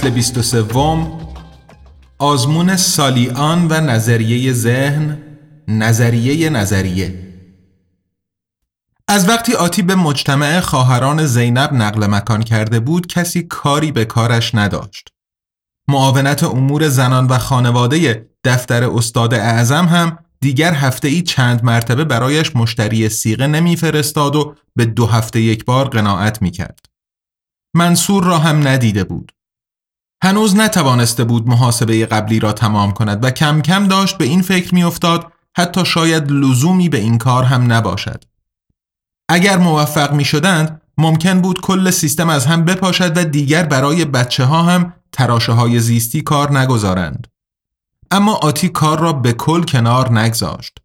فصل 23 آزمون سالیان و نظریه ذهن نظریه نظریه از وقتی آتی به مجتمع خواهران زینب نقل مکان کرده بود کسی کاری به کارش نداشت معاونت امور زنان و خانواده دفتر استاد اعظم هم دیگر هفته ای چند مرتبه برایش مشتری سیغه نمیفرستاد و به دو هفته یک بار قناعت می کرد. منصور را هم ندیده بود. هنوز نتوانسته بود محاسبه قبلی را تمام کند و کم کم داشت به این فکر میافتاد حتی شاید لزومی به این کار هم نباشد. اگر موفق می شدند ممکن بود کل سیستم از هم بپاشد و دیگر برای بچه ها هم تراشه های زیستی کار نگذارند. اما آتی کار را به کل کنار نگذاشت.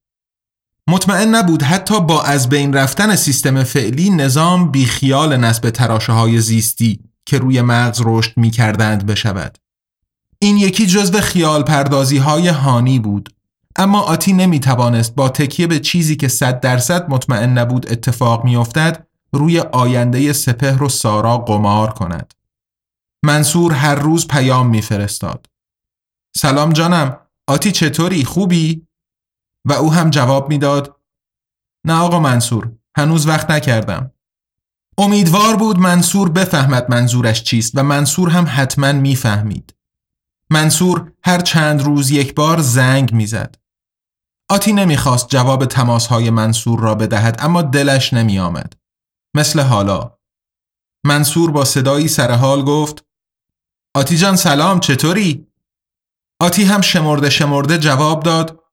مطمئن نبود حتی با از بین رفتن سیستم فعلی نظام بیخیال نسب تراشه های زیستی که روی مغز رشد می کردند بشود. این یکی جزو خیال پردازی های هانی بود اما آتی نمی توانست با تکیه به چیزی که صد درصد مطمئن نبود اتفاق می افتد روی آینده سپهر و سارا قمار کند. منصور هر روز پیام می فرستاد. سلام جانم آتی چطوری خوبی؟ و او هم جواب می‌داد نه آقا منصور هنوز وقت نکردم امیدوار بود منصور بفهمد منظورش چیست و منصور هم حتما می‌فهمید. منصور هر چند روز یک بار زنگ می‌زد. آتی نمی‌خواست جواب تماسهای منصور را بدهد اما دلش نمی آمد. مثل حالا. منصور با صدایی سرحال گفت آتی جان سلام چطوری؟ آتی هم شمرده شمرده جواب داد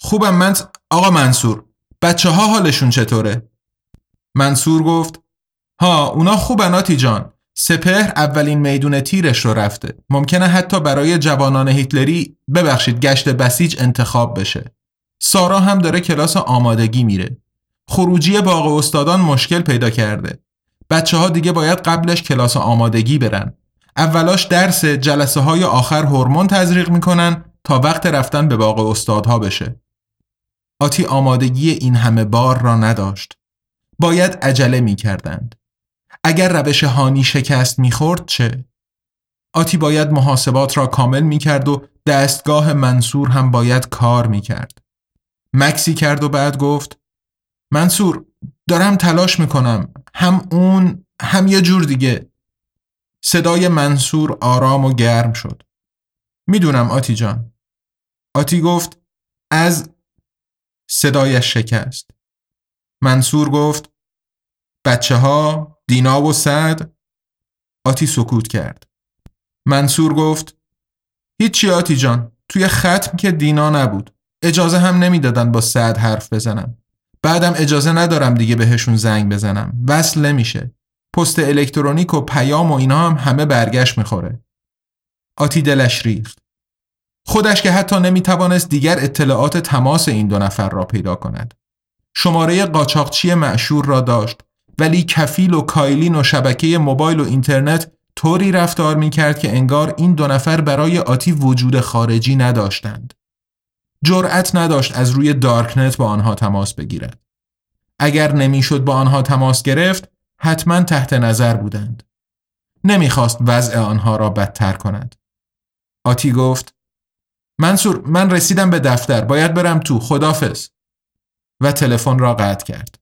خوبم من آقا منصور بچه ها حالشون چطوره؟ منصور گفت ها اونا خوبن آتی جان. سپهر اولین میدون تیرش رو رفته. ممکنه حتی برای جوانان هیتلری ببخشید گشت بسیج انتخاب بشه. سارا هم داره کلاس آمادگی میره. خروجی باغ استادان مشکل پیدا کرده. بچه ها دیگه باید قبلش کلاس آمادگی برن. اولاش درس جلسه های آخر هورمون تزریق می‌کنن تا وقت رفتن به باغ استادها بشه. آتی آمادگی این همه بار را نداشت. باید عجله می‌کردند. اگر روش هانی شکست می‌خورد چه؟ آتی باید محاسبات را کامل می‌کرد و دستگاه منصور هم باید کار می‌کرد. مکسی کرد و بعد گفت منصور دارم تلاش می‌کنم. هم اون هم یه جور دیگه. صدای منصور آرام و گرم شد. می‌دونم آتی جان. آتی گفت از صدایش شکست. منصور گفت بچه ها دینا و سعد آتی سکوت کرد. منصور گفت هیچی آتی جان توی ختم که دینا نبود. اجازه هم نمی‌دادن با سعد حرف بزنم. بعدم اجازه ندارم دیگه بهشون زنگ بزنم. وصل نمیشه. پست الکترونیک و پیام و اینا هم همه برگشت می‌خوره. آتی دلش ریخت. خودش که حتی نمی توانست دیگر اطلاعات تماس این دو نفر را پیدا کند. شماره قاچاقچی معشور را داشت. ولی کفیل و کایلین و شبکه موبایل و اینترنت طوری رفتار می کرد که انگار این دو نفر برای آتی وجود خارجی نداشتند. جرأت نداشت از روی دارکنت با آنها تماس بگیرد. اگر نمی‌شد با آنها تماس گرفت حتما تحت نظر بودند. نمی‌خواست وضع آنها را بدتر کند. آتی گفت منصور من رسیدم به دفتر باید برم تو خدافز و تلفن را قطع کرد.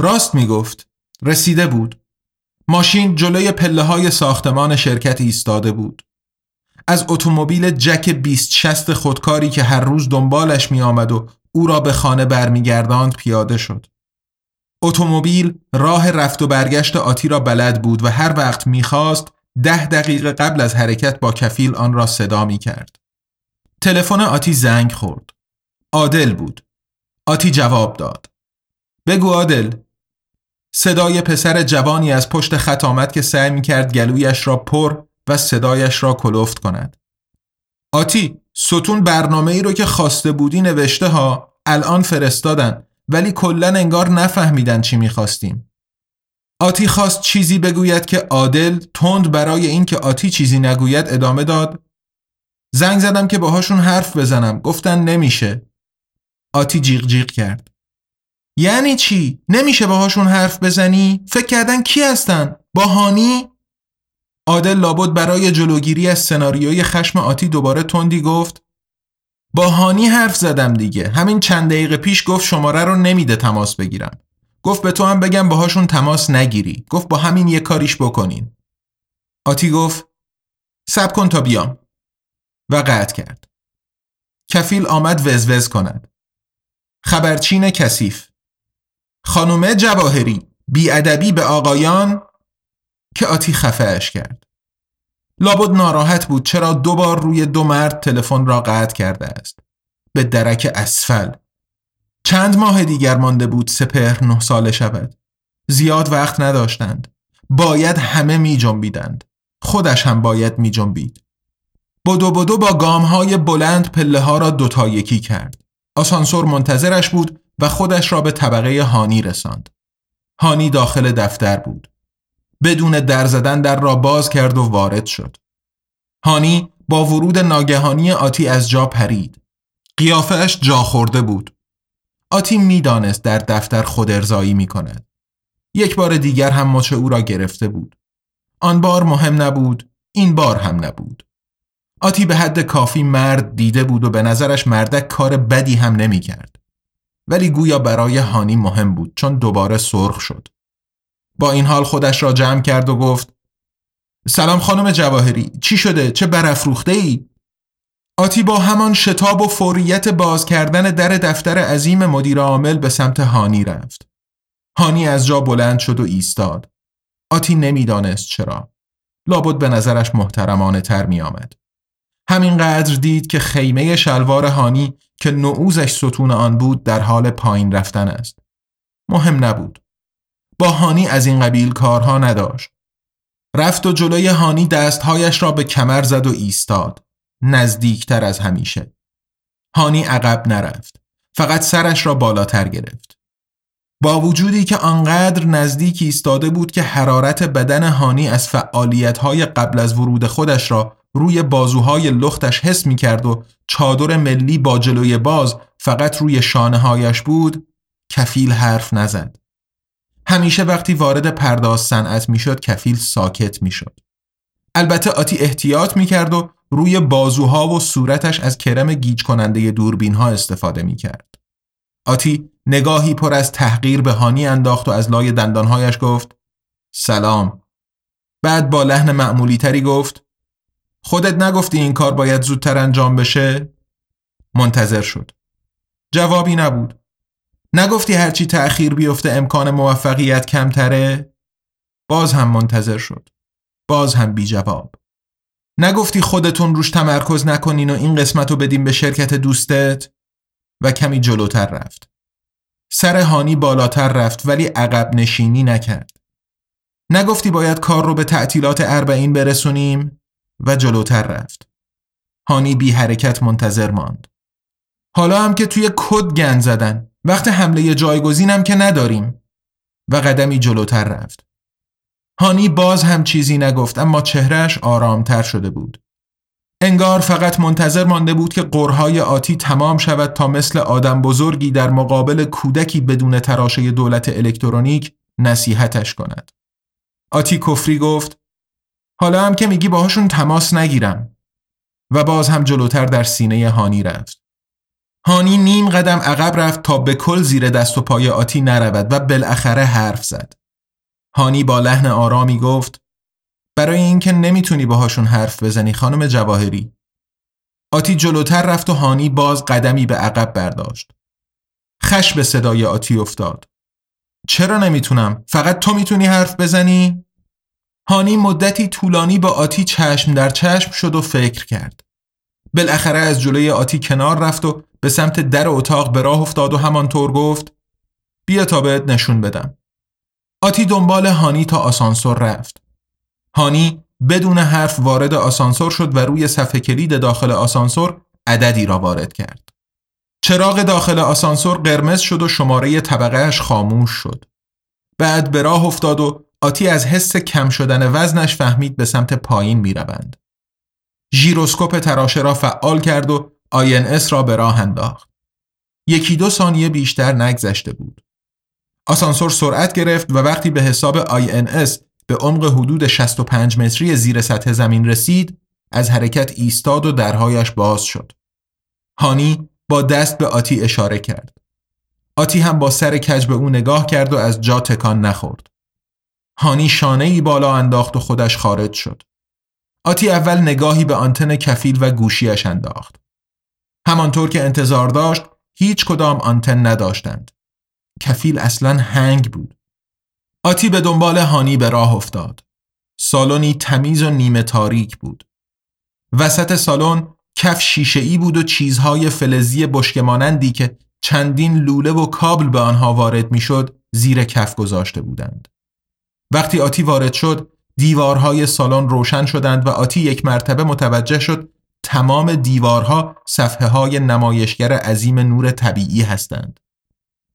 راست می‌گفت رسیده بود. ماشین جلوی پله های ساختمان شرکت ایستاده بود. از اتومبیل جک 2060 خودکاری که هر روز دنبالش می آمد و او را به خانه برمیگرداند پیاده شد. اتومبیل راه رفت و برگشت آتی را بلد بود و هر وقت می‌خواست ده دقیقه قبل از حرکت با کفیل آن را صدا می کرد. تلفن آتی زنگ خورد. عادل بود. آتی جواب داد. بگو عادل. صدای پسر جوانی از پشت خط آمد که سعی می کرد گلویش را پر و صدایش را کلفت کند. آتی ستون برنامه ای رو که خواسته بودی نوشته ها الان فرستادن ولی کلا انگار نفهمیدن چی می‌خواستیم. آتی خواست چیزی بگوید که عادل تند برای اینکه آتی چیزی نگوید ادامه داد زنگ زدم که باهاشون حرف بزنم گفتن نمیشه آتی جیغ جیغ کرد یعنی چی؟ نمیشه باهاشون حرف بزنی؟ فکر کردن کی هستن؟ با هانی؟ عادل لابد برای جلوگیری از سناریوی خشم آتی دوباره تندی گفت با هانی حرف زدم دیگه همین چند دقیقه پیش گفت شماره رو نمیده تماس بگیرم گفت به تو هم بگم باهاشون تماس نگیری گفت با همین یه کاریش بکنین آتی گفت سب کن تا بیام و قطع کرد کفیل آمد وزوز کند خبرچین کثیف خانومه جواهری بیادبی به آقایان که آتی خفهش کرد. لابد ناراحت بود چرا دو بار روی دو مرد تلفن را قطع کرده است. به درک اسفل. چند ماه دیگر مانده بود سپهر نه ساله شود. زیاد وقت نداشتند. باید همه می جنبیدند. خودش هم باید می جنبید. بدو بدو با گام های بلند پله ها را دوتا یکی کرد. آسانسور منتظرش بود و خودش را به طبقه هانی رساند هانی داخل دفتر بود بدون در زدن در را باز کرد و وارد شد. هانی با ورود ناگهانی آتی از جا پرید. قیافش جا خورده بود. آتی می‌دانست در دفتر خود ارزایی می کند. یک بار دیگر هم مچ او را گرفته بود. آن بار مهم نبود، این بار هم نبود. آتی به حد کافی مرد دیده بود و به نظرش مردک کار بدی هم نمی کرد. ولی گویا برای هانی مهم بود چون دوباره سرخ شد. با این حال خودش را جمع کرد و گفت سلام خانم جواهری چی شده چه برافروخته ای؟ آتی با همان شتاب و فوریت باز کردن در دفتر عظیم مدیر عامل به سمت هانی رفت. هانی از جا بلند شد و ایستاد. آتی نمی‌دانست چرا. لابد به نظرش محترمانه تر می آمد. همینقدر دید که خیمه شلوار هانی که نعوزش ستون آن بود در حال پایین رفتن است. مهم نبود. با هانی از این قبیل کارها نداشت. رفت و جلوی هانی دستهایش را به کمر زد و ایستاد. نزدیکتر از همیشه. هانی عقب نرفت. فقط سرش را بالاتر گرفت. با وجودی که آنقدر نزدیک ایستاده بود که حرارت بدن هانی از فعالیتهای قبل از ورود خودش را روی بازوهای لختش حس می کرد و چادر ملی با جلوی باز فقط روی شانه هایش بود کفیل حرف نزد. همیشه وقتی وارد پرداز صنعت می‌شد کفیل ساکت می‌شد. البته آتی احتیاط می‌کرد و روی بازوها و صورتش از کرم گیج کننده دوربین ها استفاده می‌کرد. آتی نگاهی پر از تحقیر به هانی انداخت و از لای دندانهایش گفت سلام. بعد با لحن معمولی تری گفت خودت نگفتی این کار باید زودتر انجام بشه؟ منتظر شد. جوابی نبود. نگفتی هرچی تأخیر بیفته امکان موفقیت کمتره؟ باز هم منتظر شد. باز هم بی جواب. نگفتی خودتون روش تمرکز نکنین و این قسمت رو بدیم به شرکت دوستت؟ و کمی جلوتر رفت. سر هانی بالاتر رفت ولی عقب نشینی نکرد. نگفتی باید کار رو به تعطیلات اربعین برسونیم؟ و جلوتر رفت. هانی بی حرکت منتظر ماند. حالا هم که توی کد گند زدن. وقت حمله جایگزینم که نداریم. و قدمی جلوتر رفت. هانی باز هم چیزی نگفت اما چهرش آرامتر شده بود. انگار فقط منتظر مانده بود که قرهای آتی تمام شود تا مثل آدم بزرگی در مقابل کودکی بدون تراشه دولت الکترونیک نصیحتش کند. آتی کفری گفت حالا هم که میگی باهاشون تماس نگیرم و باز هم جلوتر در سینه هانی رفت. هانی نیم قدم عقب رفت تا به کل زیر دست و پای آتی نرود و بالاخره حرف زد. هانی با لحن آرامی گفت برای اینکه نمی‌تونی باهاشون حرف بزنی خانم جواهری. آتی جلوتر رفت و هانی باز قدمی به عقب برداشت. خش به صدای آتی افتاد. چرا نمی‌تونم؟ فقط تو می‌تونی حرف بزنی؟ هانی مدتی طولانی با آتی چشم در چشم شد و فکر کرد. بالاخره از جلوی آتی کنار رفت و به سمت در اتاق به راه افتاد و همانطور گفت بیا تا بهت نشون بدم. آتی دنبال هانی تا آسانسور رفت. هانی بدون حرف وارد آسانسور شد و روی صفحه کلید داخل آسانسور عددی را وارد کرد. چراغ داخل آسانسور قرمز شد و شماره طبقهش خاموش شد. بعد به راه افتاد و آتی از حس کم شدن وزنش فهمید به سمت پایین می روند. ژیروسکوپ تراشه را فعال کرد و اس را به راه انداخت. یکی دو ثانیه بیشتر نگذشته بود. آسانسور سرعت گرفت و وقتی به حساب اس به عمق حدود 65 متری زیر سطح زمین رسید از حرکت ایستاد و درهایش باز شد. هانی با دست به آتی اشاره کرد. آتی هم با سر کج به او نگاه کرد و از جا تکان نخورد. هانی شانه ای بالا انداخت و خودش خارج شد. آتی اول نگاهی به آنتن کفیل و گوشیش انداخت. همانطور که انتظار داشت هیچ کدام آنتن نداشتند. کفیل اصلا هنگ بود. آتی به دنبال هانی به راه افتاد. سالنی تمیز و نیمه تاریک بود. وسط سالن کف شیشه ای بود و چیزهای فلزی بشکمانندی که چندین لوله و کابل به آنها وارد می‌شد زیر کف گذاشته بودند. وقتی آتی وارد شد دیوارهای سالن روشن شدند و آتی یک مرتبه متوجه شد تمام دیوارها صفحه های نمایشگر عظیم نور طبیعی هستند.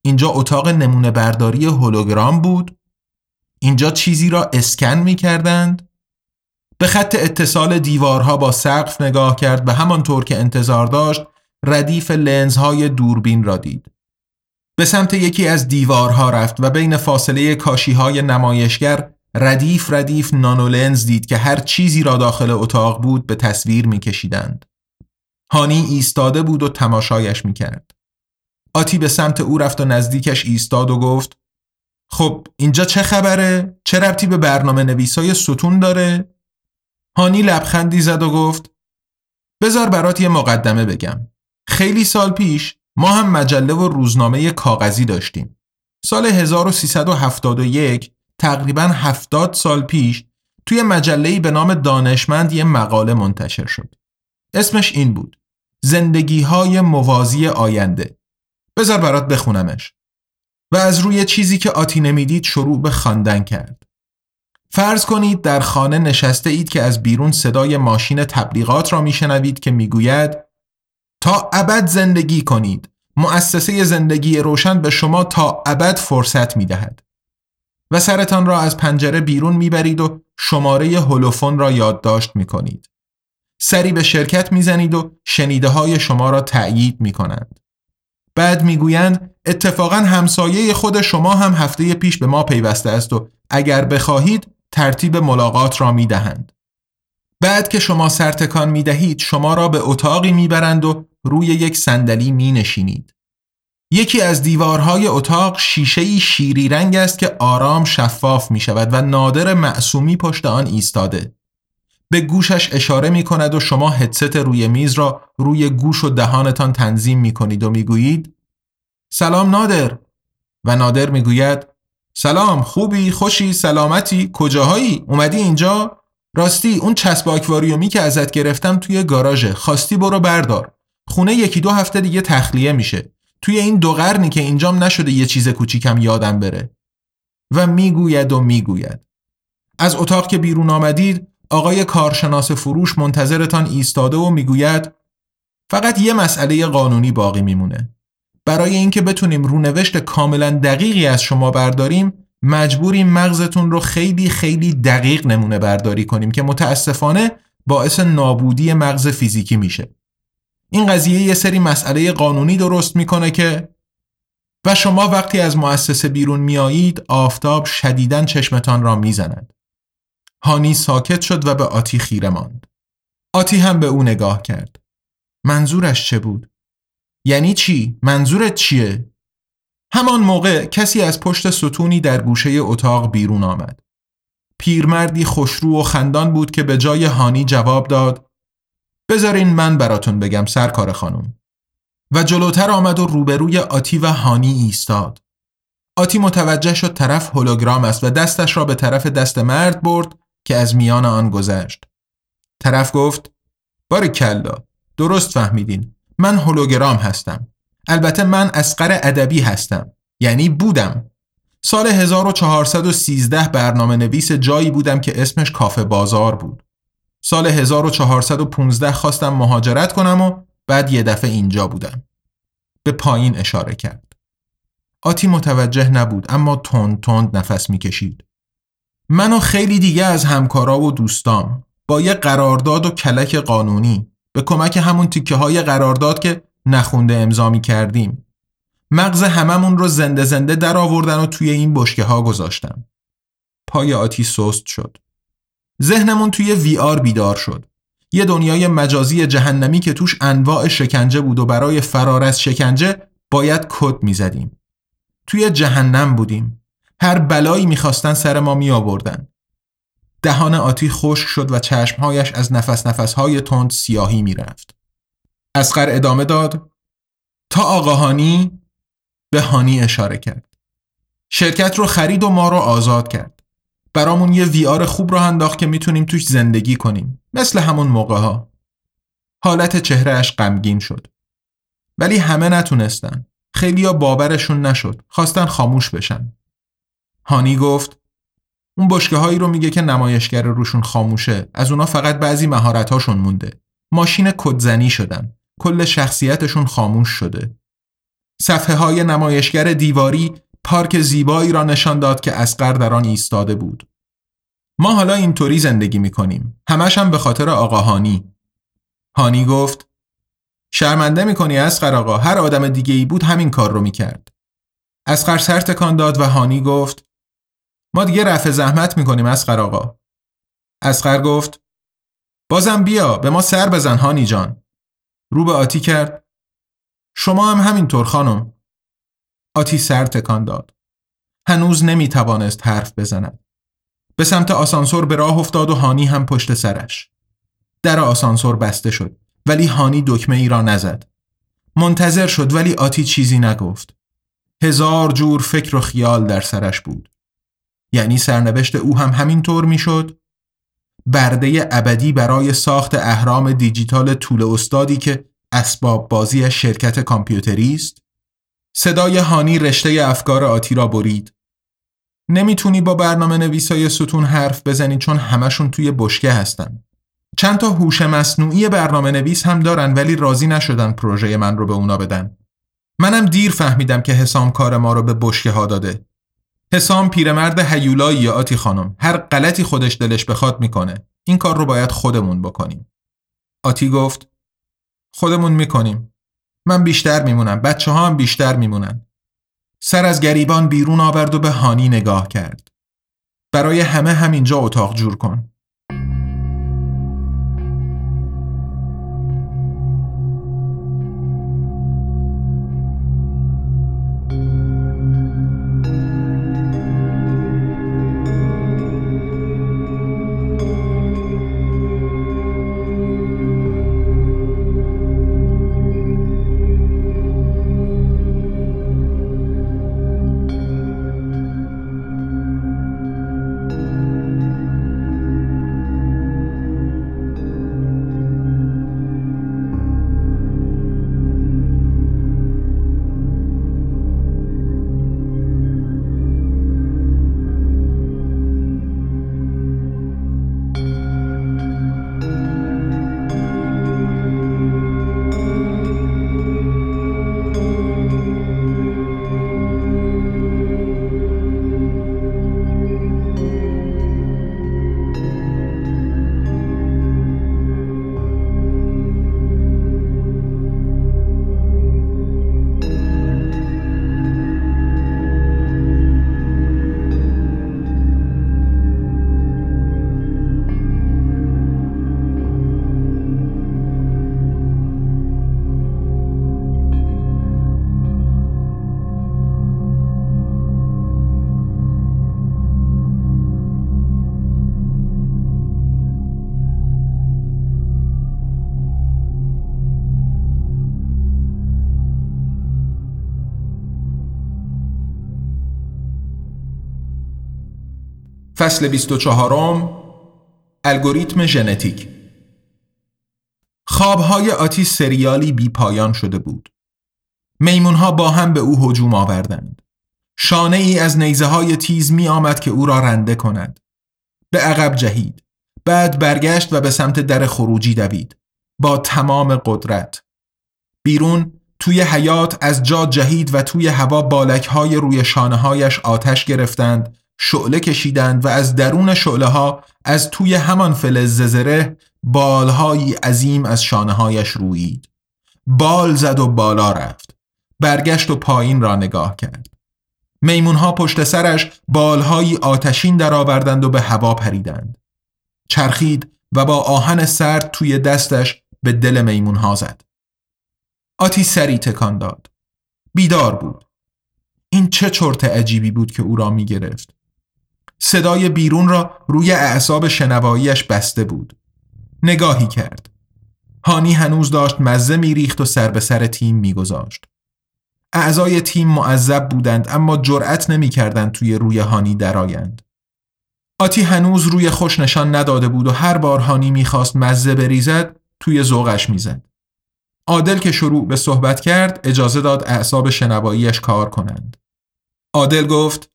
اینجا اتاق نمونه برداری هولوگرام بود اینجا چیزی را اسکن می کردند به خط اتصال دیوارها با سقف نگاه کرد و همانطور که انتظار داشت ردیف لنزهای دوربین را دید. به سمت یکی از دیوارها رفت و بین فاصله کاشیهای نمایشگر ردیف ردیف نانولنز دید که هر چیزی را داخل اتاق بود به تصویر میکشیدند. هانی ایستاده بود و تماشایش می‌کرد. آتی به سمت او رفت و نزدیکش ایستاد و گفت خب اینجا چه خبره؟ چه ربطی به برنامه نویسای ستون داره؟ هانی لبخندی زد و گفت بذار برات یه مقدمه بگم. خیلی سال پیش ما هم مجله و روزنامه کاغذی داشتیم. سال 1371 تقریبا 70 سال پیش توی مجله‌ای به نام دانشمند یه مقاله منتشر شد. اسمش این بود. زندگی های موازی آینده. بذار برات بخونمش. و از روی چیزی که آتی نمی‌دید شروع به خواندن کرد. فرض کنید در خانه نشسته اید که از بیرون صدای ماشین تبلیغات را میشنوید که می‌گوید تا ابد زندگی کنید. مؤسسه زندگی روشن به شما تا ابد فرصت می‌دهد. و سرتان را از پنجره بیرون می‌برید و شماره هولوفون را یادداشت می‌کنید. سری به شرکت می‌زنید و شنیده های شما را تأیید می‌کنند. بعد می‌گویند اتفاقا همسایه خود شما هم هفته پیش به ما پیوسته است و اگر بخواهید ترتیب ملاقات را می‌دهند. بعد که شما سرتکان می دهید شما را به اتاقی می‌برند و روی یک صندلی می نشینید. یکی از دیوارهای اتاق شیشه شیری رنگ است که آرام شفاف می شود و نادر معصومی پشت آن ایستاده. به گوشش اشاره می کند و شما هدست روی میز را روی گوش و دهانتان تنظیم می کنید و می گویید سلام نادر. و نادر می گوید سلام خوبی؟ خوشی؟ سلامتی؟ کجاهایی؟ اومدی اینجا؟ راستی اون چسب آکواریومی که ازت گرفتم توی گاراژه خواستی برو بردار. خونه یکی دو هفته دیگه تخلیه میشه توی این دو قرنی که اینجام نشده یه چیز کوچیکم یادم بره و می‌گوید و می‌گوید از اتاق که بیرون آمدید آقای کارشناس فروش منتظرتان ایستاده و می‌گوید فقط یه مسئله قانونی باقی میمونه. برای اینکه بتونیم رونوشت کاملا دقیقی از شما برداریم مجبوریم مغزتون رو خیلی خیلی دقیق نمونه برداری کنیم که متاسفانه باعث نابودی مغز فیزیکی میشه. این قضیه یه سری مسئله قانونی درست می‌کنه که و شما وقتی از مؤسسه بیرون میایید آفتاب شدیداً چشمتان را می‌زند. هانی ساکت شد و به آتی خیره ماند. آتی هم به او نگاه کرد. منظورش چه بود؟ یعنی چی؟ منظورت چیه؟ همان موقع کسی از پشت ستونی در گوشه اتاق بیرون آمد. پیرمردی خوشرو و خندان بود که به جای هانی جواب داد بذارین من براتون بگم سرکار خانم و جلوتر آمد و روبروی آتی و هانی ایستاد. آتی متوجه شد طرف هولوگرام است و دستش را به طرف دست مرد برد که از میان آن گذشت. طرف گفت بار کلا درست فهمیدین من هولوگرام هستم. البته من اسقر ادبی هستم. یعنی بودم. سال 1413 برنامه نویس جایی بودم که اسمش کافه بازار بود. سال 1415 خواستم مهاجرت کنم و بعد یه دفعه اینجا بودم. به پایین اشاره کرد. آتی متوجه نبود اما تند تند نفس می‌کشید. من و خیلی دیگه از همکارا و دوستام با یه قرارداد و کلک قانونی به کمک همون تیکه های قرارداد که نخونده امضا می کردیم مغز هممون رو زنده زنده در آوردن و توی این بشکه ها گذاشتن. پای آتی سست شد. ذهنمون توی وی آر بیدار شد. یه دنیای مجازی جهنمی که توش انواع شکنجه بود و برای فرار از شکنجه باید کد می‌زدیم. توی جهنم بودیم. هر بلایی می‌خواستن سر ما می آوردن. دهان آتی خشک شد و چشمهایش از نفس نفسهای تند سیاهی می‌رفت. اسقر ادامه داد تا آقاهانی به هانی اشاره کرد. شرکت رو خرید و ما رو آزاد کرد. برامون یه وی آر خوب رو انداخت که می‌تونیم توش زندگی کنیم. مثل همون موقع ها. حالت چهرهش غمگین شد. ولی همه نتونستن. خیلیا باورشون نشد. خواستن خاموش بشن. هانی گفت اون بشکه هایی رو میگه که نمایشگر روشون خاموشه. از اونا فقط بعضی مهارت هاشون مونده. ماشین کدزنی شدن. کل شخصیتشون خاموش شده. صفحه های نمایشگر دیواری پارک زیبایی را نشان داد که اسقر در آن ایستاده بود. ما حالا اینطوری زندگی می‌کنیم. همش هم به خاطر آقا هانی. هانی گفت شرمنده می‌کنی اسقر آقا هر آدم دیگه ای بود همین کار رو می‌کرد. اسقر سر تکان داد و هانی گفت ما دیگه رفع زحمت می‌کنیم اسقر آقا. اسقر گفت بازم بیا به ما سر بزن هانی جان. رو به آتی کرد شما هم همینطور خانم. آتی سر تکان داد. هنوز نمی توانست حرف بزند. به سمت آسانسور به راه افتاد و هانی هم پشت سرش. در آسانسور بسته شد ولی هانی دکمه ای را نزد. منتظر شد ولی آتی چیزی نگفت. هزار جور فکر و خیال در سرش بود. یعنی سرنوشت او هم همینطور می‌شد برده ابدی برای ساخت اهرام دیجیتال طول استادی که اسباب بازی شرکت کامپیوتری است صدای هانی رشته افکار آتی را برید. نمی‌تونی با برنامه نویسای ستون حرف بزنی چون همشون توی بشکه هستن. چند تا هوش مصنوعی برنامه نویس هم دارن ولی راضی نشدن پروژه من رو به اونا بدن. منم دیر فهمیدم که حسام کار ما رو به بشکه ها داده. حسام پیرمرد هیولایی آتی خانم. هر غلطی خودش دلش بخواد می‌کنه. این کار رو باید خودمون بکنیم. آتی گفت خودمون می‌کنیم. من بیشتر میمونم بچه ها هم بیشتر میمونن. سر از گریبان بیرون آورد و به هانی نگاه کرد. برای همه همینجا اتاق جور کن. فصل 24 الگوریتم ژنتیک خوابهای آتی سریالی بی پایان شده بود. میمونها با هم به او هجوم آوردند. شانه ای از نیزه های تیز می آمد که او را رنده کند. به عقب جهید. بعد برگشت و به سمت در خروجی دوید. با تمام قدرت. بیرون توی حیات از جا جهید و توی هوا بالک های روی شانه هایش آتش گرفتند شعله کشیدند و از درون شعله ها از توی همان فلز زره بالهایی عظیم از شانه هایش رویید بال زد و بالا رفت. برگشت و پایین را نگاه کرد. میمون ها پشت سرش بالهایی آتشین درآوردند و به هوا پریدند. چرخید و با آهن سرد توی دستش به دل میمون ها زد. آتی سری تکان داد. بیدار بود. این چه چرت عجیبی بود که او را می گرفت صدای بیرون را روی اعصاب شنواییش بسته بود. نگاهی کرد. هانی هنوز داشت مزه میریخت و سر به سر تیم میگذاشت. اعضای تیم معذب بودند اما جرأت نمی‌کردند توی روی هانی درآیند. آتی هنوز روی خوش نشان نداده بود و هر بار هانی می‌خواست مزه بریزد توی ذوقش می‌زد. عادل که شروع به صحبت کرد اجازه داد اعصاب شنواییش کار کنند. عادل گفت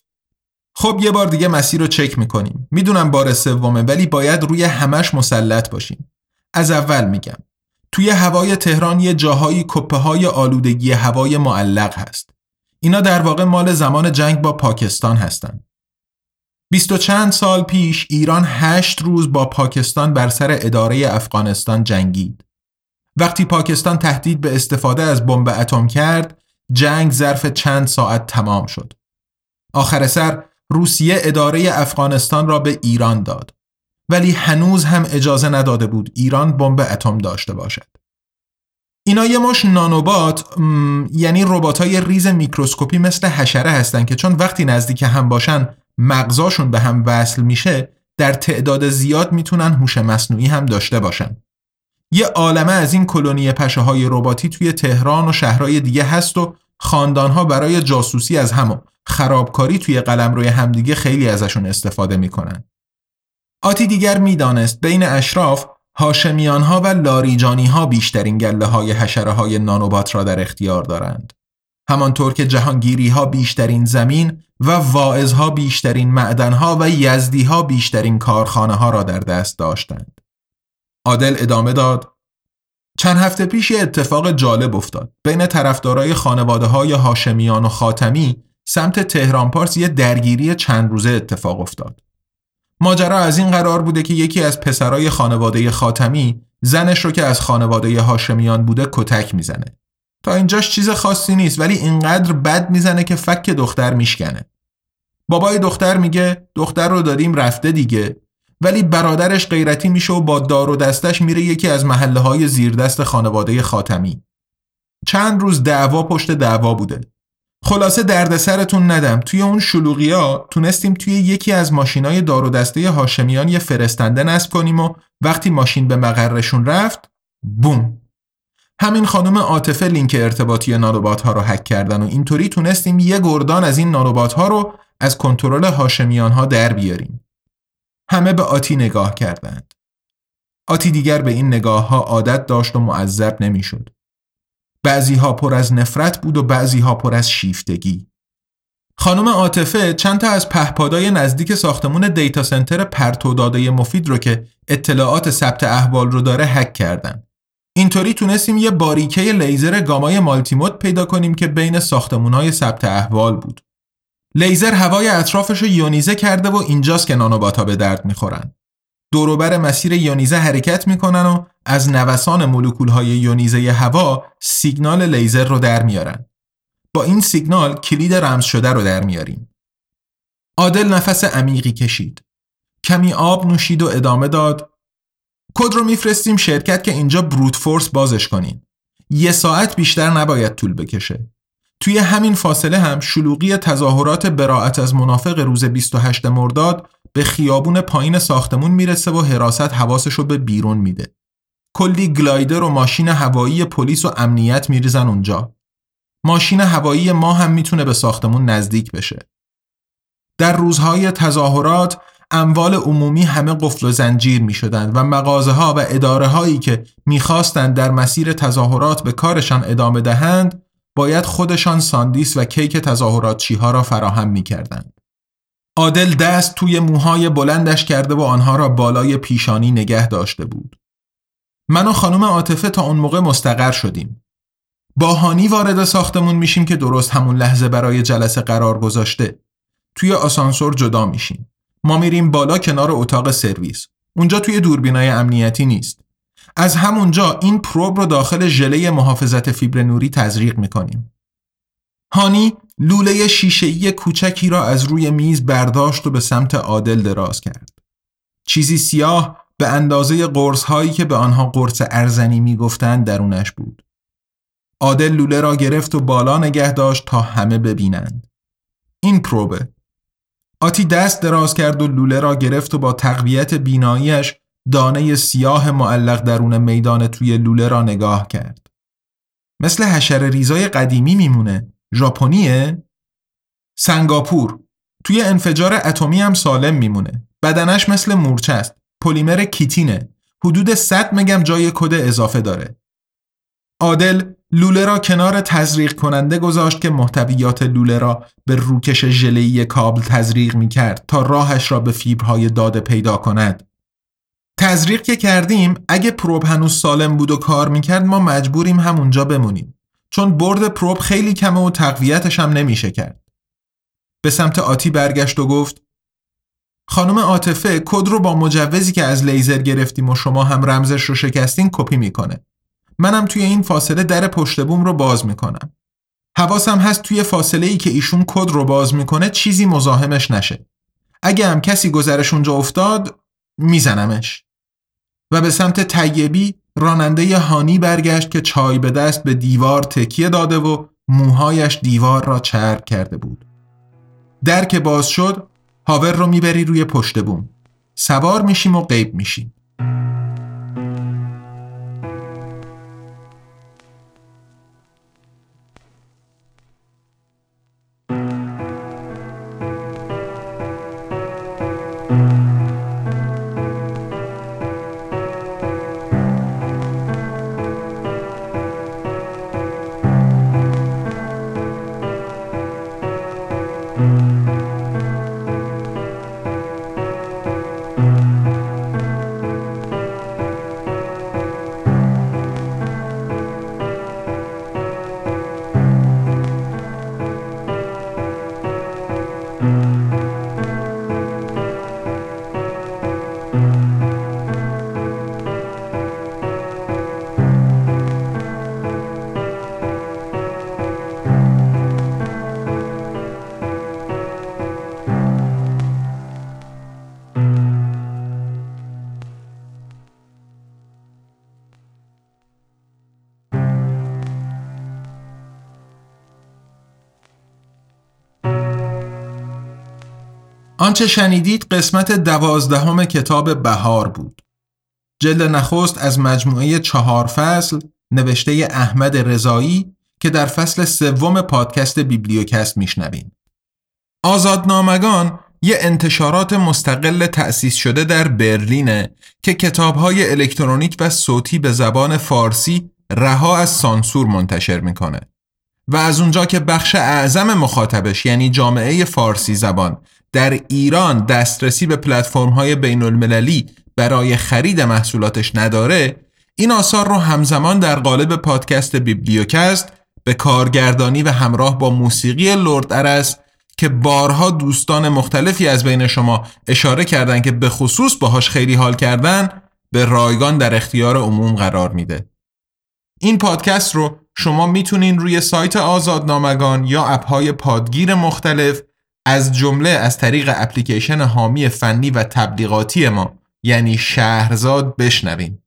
خب یه بار دیگه مسیر رو چک می‌کنیم. می‌دونم بار سومه ولی باید روی همش مسلط باشیم. از اول میگم. توی هوای تهران یه جاهایی کپه های آلودگی هوای معلق هست. اینا در واقع مال زمان جنگ با پاکستان هستن. بیست و چند سال پیش ایران هشت روز با پاکستان بر سر اداره افغانستان جنگید. وقتی پاکستان تهدید به استفاده از بمب اتم کرد جنگ ظرف چند ساعت تمام شد. آخر سر روسیه اداره افغانستان را به ایران داد. ولی هنوز هم اجازه نداده بود ایران بمب اتم داشته باشد. اینا یه مشت nanobot یعنی های ریز میکروسکوپی مثل حشره هستن که چون وقتی نزدیک هم باشن مغزاشون به هم وصل میشه در تعداد زیاد می‌تونن هوش مصنوعی هم داشته باشن. یه عالمه از این کلونی پشه های رباتی توی تهران و شهرهای دیگه هست و خاندانها برای جاسوسی از هم خرابکاری توی قلم روی همدیگه خیلی ازشون استفاده می‌کنن. آتی دیگر می‌دانست بین اشراف هاشمیان ها و لاریجانی ها بیشترین گله های حشره های نانوبات را در اختیار دارند. همانطور که جهانگیری ها بیشترین زمین و واعظ ها بیشترین معدن ها و یزدی ها بیشترین کارخانه ها را در دست داشتند. عادل ادامه داد چند هفته پیش یه اتفاق جالب افتاد بین طرفدارای خانواده های هاشمیان و خاتمی سمت تهران پارس یه درگیری چند روزه اتفاق افتاد. ماجرا از این قرار بوده که یکی از پسرای خانواده خاتمی زنش رو که از خانواده هاشمیان بوده کتک می‌زنه. تا اینجاش چیز خاصی نیست ولی اینقدر بد می‌زنه که فک دختر میشکنه. بابای دختر میگه دختر رو دادیم رفته دیگه. ولی برادرش غیرتی میشه و با دار و دستش میره یکی از محله های زیردست خانواده خاتمی. چند روز دعوا پشت دعوا بوده. خلاصه دردسرتون ندم توی اون شلوغی ها تونستیم توی یکی از ماشینای دار و دسته هاشمیان یه فرستنده نصب کنیم و وقتی ماشین به مقرشون رفت بوم همین خانم عاطفه لینک ارتباطی نانوبات ها رو هک کردن و اینطوری تونستیم یه گردان از این نانوبات ها رو از کنترل هاشمیان ها در بیاریم همه به آتی نگاه کردند. آتی دیگر به این نگاه ها عادت داشت و معذب نمی‌شد. بعضی ها پر از نفرت بود و بعضی ها پر از شیفتگی. خانم عاطفه چند تا از پهپادای نزدیک ساختمون دیتا سنتر پرتو داده مفید رو که اطلاعات ثبت احوال رو داره هک کردن. اینطوری تونستیم یه باریکه لیزر گامای مالتیموت پیدا کنیم که بین ساختمونهای ثبت احوال بود. لیزر هوای اطرافش رو یونیزه کرده و اینجاست که nanobot ا به درد می‌خورن. دوروبر مسیر یونیزه حرکت می‌کنن و از نوسان مولکول های یونیزه هوا سیگنال لیزر رو در میارن. با این سیگنال کلید رمز شده رو در میاریم. عادل نفس عمیقی کشید. کمی آب نوشید و ادامه داد. کد رو میفرستیم شرکت که اینجا brute force بازش کنین. یه ساعت بیشتر نباید طول بکشه. توی همین فاصله هم شلوغی تظاهرات براعت از منافق روز 28 مرداد به خیابون پایین ساختمون می‌رسه و حراست حواسش رو به بیرون میده. کلی گلایدر و ماشین هوایی پلیس و امنیت میریزن اونجا. ماشین هوایی ما هم می‌تونه به ساختمون نزدیک بشه. در روزهای تظاهرات اموال عمومی همه قفل و زنجیر می شدند و مغازه ها و اداره هایی که می‌خواستند در مسیر تظاهرات به کارشان ادامه دهند باید خودشان ساندیس و کیک تظاهراتچی ها را فراهم می کردند. عادل دست توی موهای بلندش کرده و آنها را بالای پیشانی نگه داشته بود. من و خانم عاطفه تا اون موقع مستقر شدیم. با هانی وارد ساختمون میشیم که درست همون لحظه برای جلسه قرار گذاشته. توی آسانسور جدا میشیم. ما میریم بالا کنار اتاق سرویس. اونجا توی دوربینای امنیتی نیست. از همونجا این پروب رو داخل ژله محافظت فیبر نوری تزریق می‌کنیم. هانی لوله شیشه‌ای کوچکی را از روی میز برداشت و به سمت عادل دراز کرد. چیزی سیاه به اندازه قرص هایی که به آنها قرص ارزنی می‌گفتند درونش بود. عادل لوله را گرفت و بالا نگه داشت تا همه ببینند. این پروبه. آتی دست دراز کرد و لوله را گرفت و با تقویت بیناییش دانه سیاه معلق درون میدان توی لوله را نگاه کرد. مثل حشر ریزای قدیمی میمونه. ژاپنیه؟ سنگاپور. توی انفجار اتمی هم سالم میمونه. بدنش مثل مورچه است. پلیمر کیتینه. حدود 100 مگم جای کد اضافه داره. عادل لوله را کنار تزریق کننده گذاشت که محتویات لوله را به روکش ژله‌ای کابل تزریق می کرد تا راهش را به فیبرهای داده پیدا کند. تزریق که کردیم اگه پروب هنوز سالم بود و کار می‌کرد ما مجبوریم همونجا بمونیم چون برد پروب خیلی کمه و تقویتش هم نمیشه کرد. به سمت آتی برگشت و گفت خانم عاطفه کد رو با مجوزی که از لیزر گرفتیم و شما هم رمزش رو شکستین کپی می‌کنه. منم توی این فاصله در پشت بوم رو باز می‌کنم. حواسم هست توی فاصله ای که ایشون کد رو باز می‌کنه چیزی مزاحمش نشه. اگه هم کسی گذرش اونجا افتاد میزنمش. و به سمت طیبی راننده هانی برگشت که چای به دست به دیوار تکیه داده و موهایش دیوار را چرب کرده بود. در که باز شد هاور رو می‌بری روی پشت بوم. سوار میشیم و غیب میشیم. آنچه شنیدید قسمت دوازدهم کتاب بهار بود. جلد نخست از مجموعه چهار فصل نوشته احمد رضایی که در فصل سوم پادکست بیبلیوکست میشنویم. آزادنامگان یه انتشارات مستقل تأسیس شده در برلینه که کتابهای الکترونیک و صوتی به زبان فارسی رها از سانسور منتشر می‌کنه. و از اونجا که بخش اعظم مخاطبش یعنی جامعه فارسی زبان در ایران دسترسی به پلتفرم های بین المللی برای خرید محصولاتش نداره این آثار رو همزمان در قالب پادکست بیبلیوکست به کارگردانی و همراه با موسیقی لرد ارس که بارها دوستان مختلفی از بین شما اشاره کردن که به خصوص باهاش خیلی حال کردن به رایگان در اختیار عموم قرار میده. این پادکست رو شما می‌تونین روی سایت آزادنامگان یا اپهای پادگیر مختلف از جمله از طریق اپلیکیشن حامی فنی و تبلیغاتی ما یعنی شهرزاد بشنوین.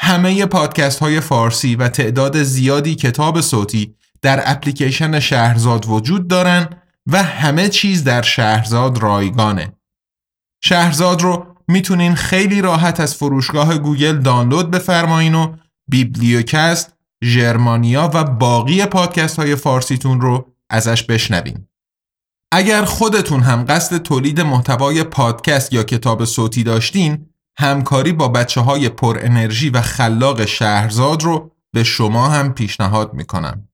همه پادکست های فارسی و تعداد زیادی کتاب صوتی در اپلیکیشن شهرزاد وجود دارن و همه چیز در شهرزاد رایگانه. شهرزاد رو می‌تونین خیلی راحت از فروشگاه گوگل دانلود بفرمایین و بیبلیوکست، ژرمانیا و باقی پادکست های فارسیتون رو ازش بشنوین. اگر خودتون هم قصد تولید محتوای پادکست یا کتاب صوتی داشتین همکاری با بچه های پر انرژی و خلاق شهرزاد رو به شما هم پیشنهاد می‌کنم.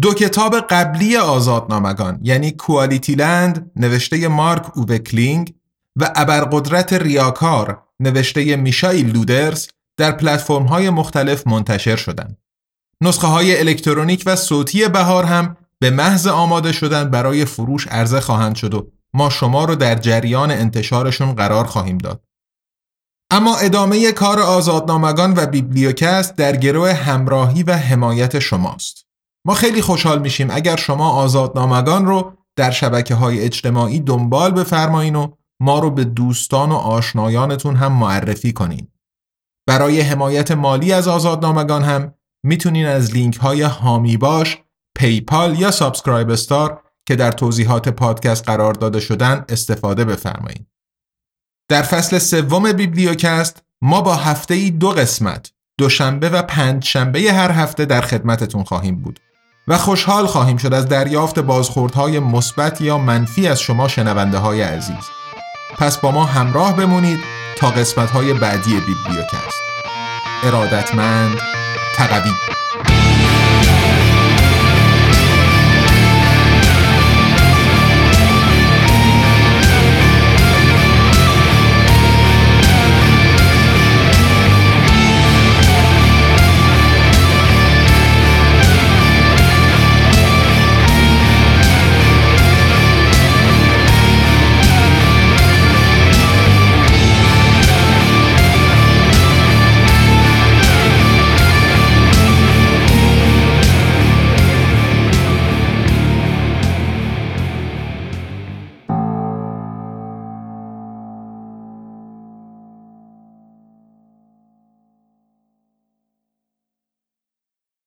دو کتاب قبلی آزادنامگان یعنی کوالیتی لند نوشته مارک اوبکلینگ و ابرقدرت ریاکار نوشته میشایل لودرز در پلتفرم های مختلف منتشر شدند. نسخه های الکترونیک و صوتی بهار هم به محض آماده شدن برای فروش عرضه خواهند شد و ما شما رو در جریان انتشارشون قرار خواهیم داد. اما ادامه کار آزادنامگان و بیبلیوکست در گروه همراهی و حمایت شماست. ما خیلی خوشحال میشیم اگر شما آزادنامگان رو در شبکه های اجتماعی دنبال بفرمایین و ما رو به دوستان و آشنایانتون هم معرفی کنین. برای حمایت مالی از آزادنامگان هم می‌تونین از لینک های حامی باش، PayPal یا SubscribeStar که در توضیحات پادکست قرار داده شدن استفاده بفرمایید. در فصل سوم بیبلیوکست ما با هفته ای دو قسمت دوشنبه و پنج شنبه هر هفته در خدمتتون خواهیم بود و خوشحال خواهیم شد از دریافت بازخوردهای مثبت یا منفی از شما شنونده های عزیز. پس با ما همراه بمونید تا قسمت های بعدی بیبلیوکست. ارادتمند تقوی